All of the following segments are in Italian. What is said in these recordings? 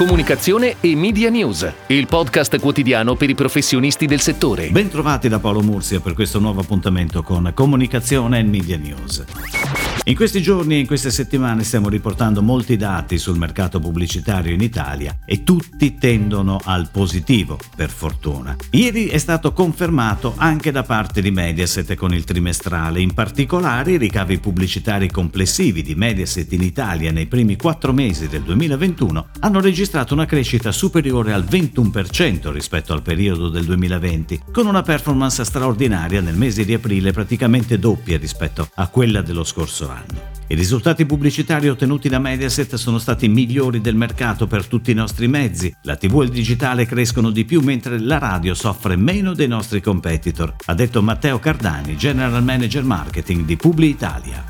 comunicazione e media news, il podcast quotidiano per i professionisti del settore. Bentrovati da Paolo Mursia per questo nuovo appuntamento con comunicazione e media news. In questi giorni e in queste settimane stiamo riportando molti dati sul mercato pubblicitario in Italia e tutti tendono al positivo, per fortuna. Ieri è stato confermato anche da parte di Mediaset con il trimestrale, in particolare i ricavi pubblicitari complessivi di Mediaset in Italia nei primi quattro mesi del 2021 hanno registrato una crescita superiore al 21% rispetto al periodo del 2020, con una performance straordinaria nel mese di aprile praticamente doppia rispetto a quella dello scorso anno. I risultati pubblicitari ottenuti da Mediaset sono stati migliori del mercato per tutti i nostri mezzi. La TV e il digitale crescono di più mentre la radio soffre meno dei nostri competitor, ha detto Matteo Cardani, General Manager Marketing di Publi Italia.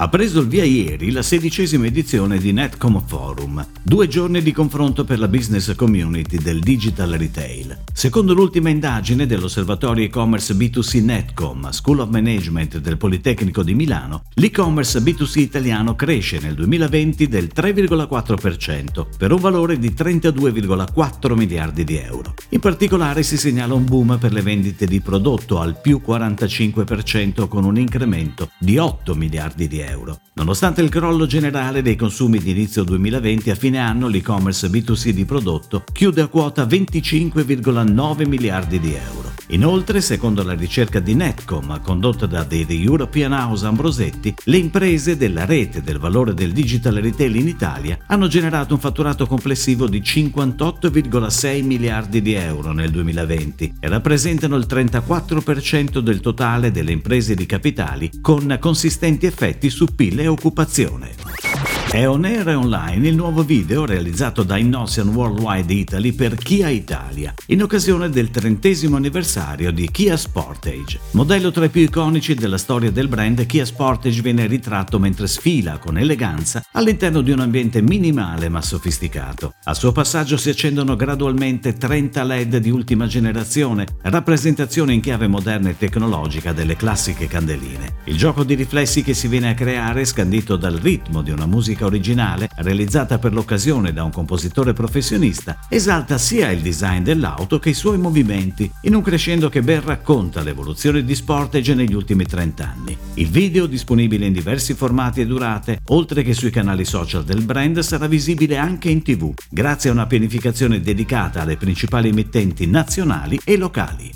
Ha preso il via ieri la sedicesima edizione di Netcom Forum, due giorni di confronto per la business community del digital retail. Secondo l'ultima indagine dell'osservatorio e-commerce B2C Netcom, School of Management del Politecnico di Milano, l'e-commerce B2C italiano cresce nel 2020 del 3,4% per un valore di 32,4 miliardi di euro. In particolare si segnala un boom per le vendite di prodotto al più 45% con un incremento di 8 miliardi di euro euro. Nonostante il crollo generale dei consumi di inizio 2020, a fine anno l'e-commerce B2C di prodotto chiude a quota 25,9 miliardi di euro. Inoltre, secondo la ricerca di Netcom condotta da The European House Ambrosetti, le imprese della rete del valore del digital retail in Italia hanno generato un fatturato complessivo di 58,6 miliardi di euro nel 2020 e rappresentano il 34% del totale delle imprese di capitali con consistenti effetti su PIL e occupazione. È on air e online il nuovo video realizzato da Innosian Worldwide Italy per Kia Italia, in occasione del trentesimo anniversario di Kia Sportage. Modello tra i più iconici della storia del brand, Kia Sportage viene ritratto mentre sfila con eleganza all'interno di un ambiente minimale ma sofisticato. Al suo passaggio si accendono gradualmente 30 LED di ultima generazione, rappresentazione in chiave moderna e tecnologica delle classiche candeline. Il gioco di riflessi che si viene a creare, scandito dal ritmo di una musica musica originale, realizzata per l'occasione da un compositore professionista, esalta sia il design dell'auto che i suoi movimenti, in un crescendo che ben racconta l'evoluzione di Sportage negli ultimi 30 anni. Il video, disponibile in diversi formati e durate, oltre che sui canali social del brand, sarà visibile anche in tv, grazie a una pianificazione dedicata alle principali emittenti nazionali e locali.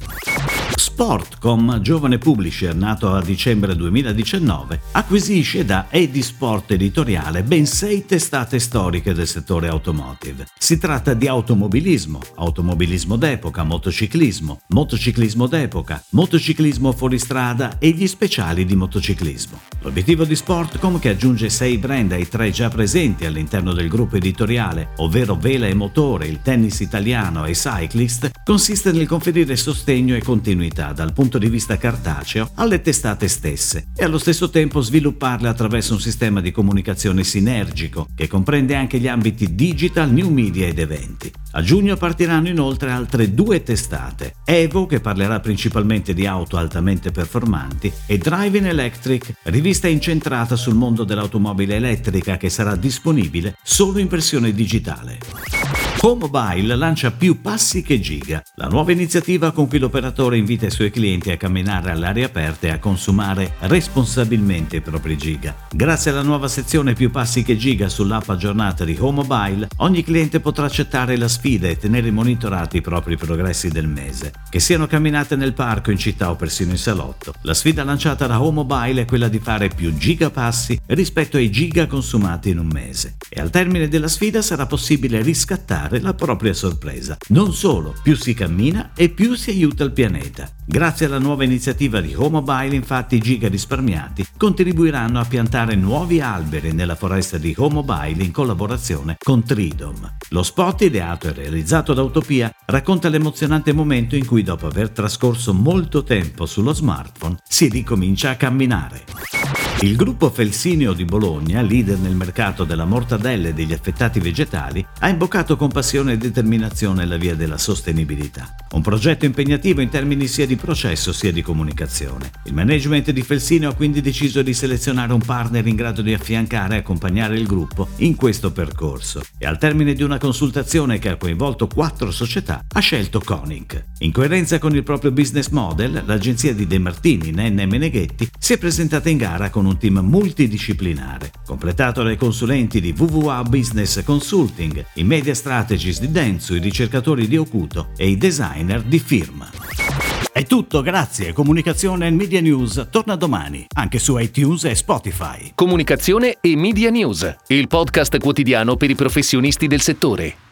Sportcom, giovane publisher nato a dicembre 2019, acquisisce da Edisport Editoriale ben sei testate storiche del settore automotive. Si tratta di automobilismo, automobilismo d'epoca, motociclismo, motociclismo d'epoca, motociclismo fuoristrada e gli speciali di motociclismo. L'obiettivo di Sportcom, che aggiunge sei brand ai tre già presenti all'interno del gruppo editoriale, ovvero Vela e Motore, il tennis italiano e Cyclist, consiste nel conferire sostegno e continuità dal punto di vista cartaceo alle testate stesse e allo stesso tempo svilupparle attraverso un sistema di comunicazione sinergico che comprende anche gli ambiti digital, new media ed eventi. A giugno partiranno inoltre altre due testate, Evo che parlerà principalmente di auto altamente performanti e Driving Electric, rivista incentrata sul mondo dell'automobile elettrica che sarà disponibile solo in versione digitale. Home Mobile lancia più passi che giga, la nuova iniziativa con cui l'operatore invita i suoi clienti a camminare all'aria aperta e a consumare responsabilmente i propri giga. Grazie alla nuova sezione più passi che giga sull'app aggiornata di Home Mobile, ogni cliente potrà accettare la sfida e tenere monitorati i propri progressi del mese, che siano camminate nel parco, in città o persino in salotto. La sfida lanciata da Home Mobile è quella di fare più gigapassi rispetto ai giga consumati in un mese. E al termine della sfida sarà possibile riscattare realizzare la propria sorpresa. Non solo, più si cammina e più si aiuta il pianeta. Grazie alla nuova iniziativa di Home Mobile, infatti, i giga risparmiati contribuiranno a piantare nuovi alberi nella foresta di Home Mobile in collaborazione con Tridom. Lo spot, ideato e realizzato da Utopia, racconta l'emozionante momento in cui, dopo aver trascorso molto tempo sullo smartphone, si ricomincia a camminare. Il gruppo Felsinio di Bologna, leader nel mercato della mortadella e degli affettati vegetali, ha imboccato con passione e determinazione la via della sostenibilità. Un progetto impegnativo in termini sia di processo sia di comunicazione. Il management di Felsinio ha quindi deciso di selezionare un partner in grado di affiancare e accompagnare il gruppo in questo percorso e al termine di una consultazione che ha coinvolto quattro società ha scelto Conic. In coerenza con il proprio business model, l'agenzia di De Martini, Nenne Meneghetti si è presentata in gara con un un team multidisciplinare, completato dai consulenti di WWA Business Consulting, i media strategist di Densu, i ricercatori di Okuto e i designer di Firma. È tutto, grazie. Comunicazione e Media News torna domani, anche su iTunes e Spotify. Comunicazione e Media News, il podcast quotidiano per i professionisti del settore.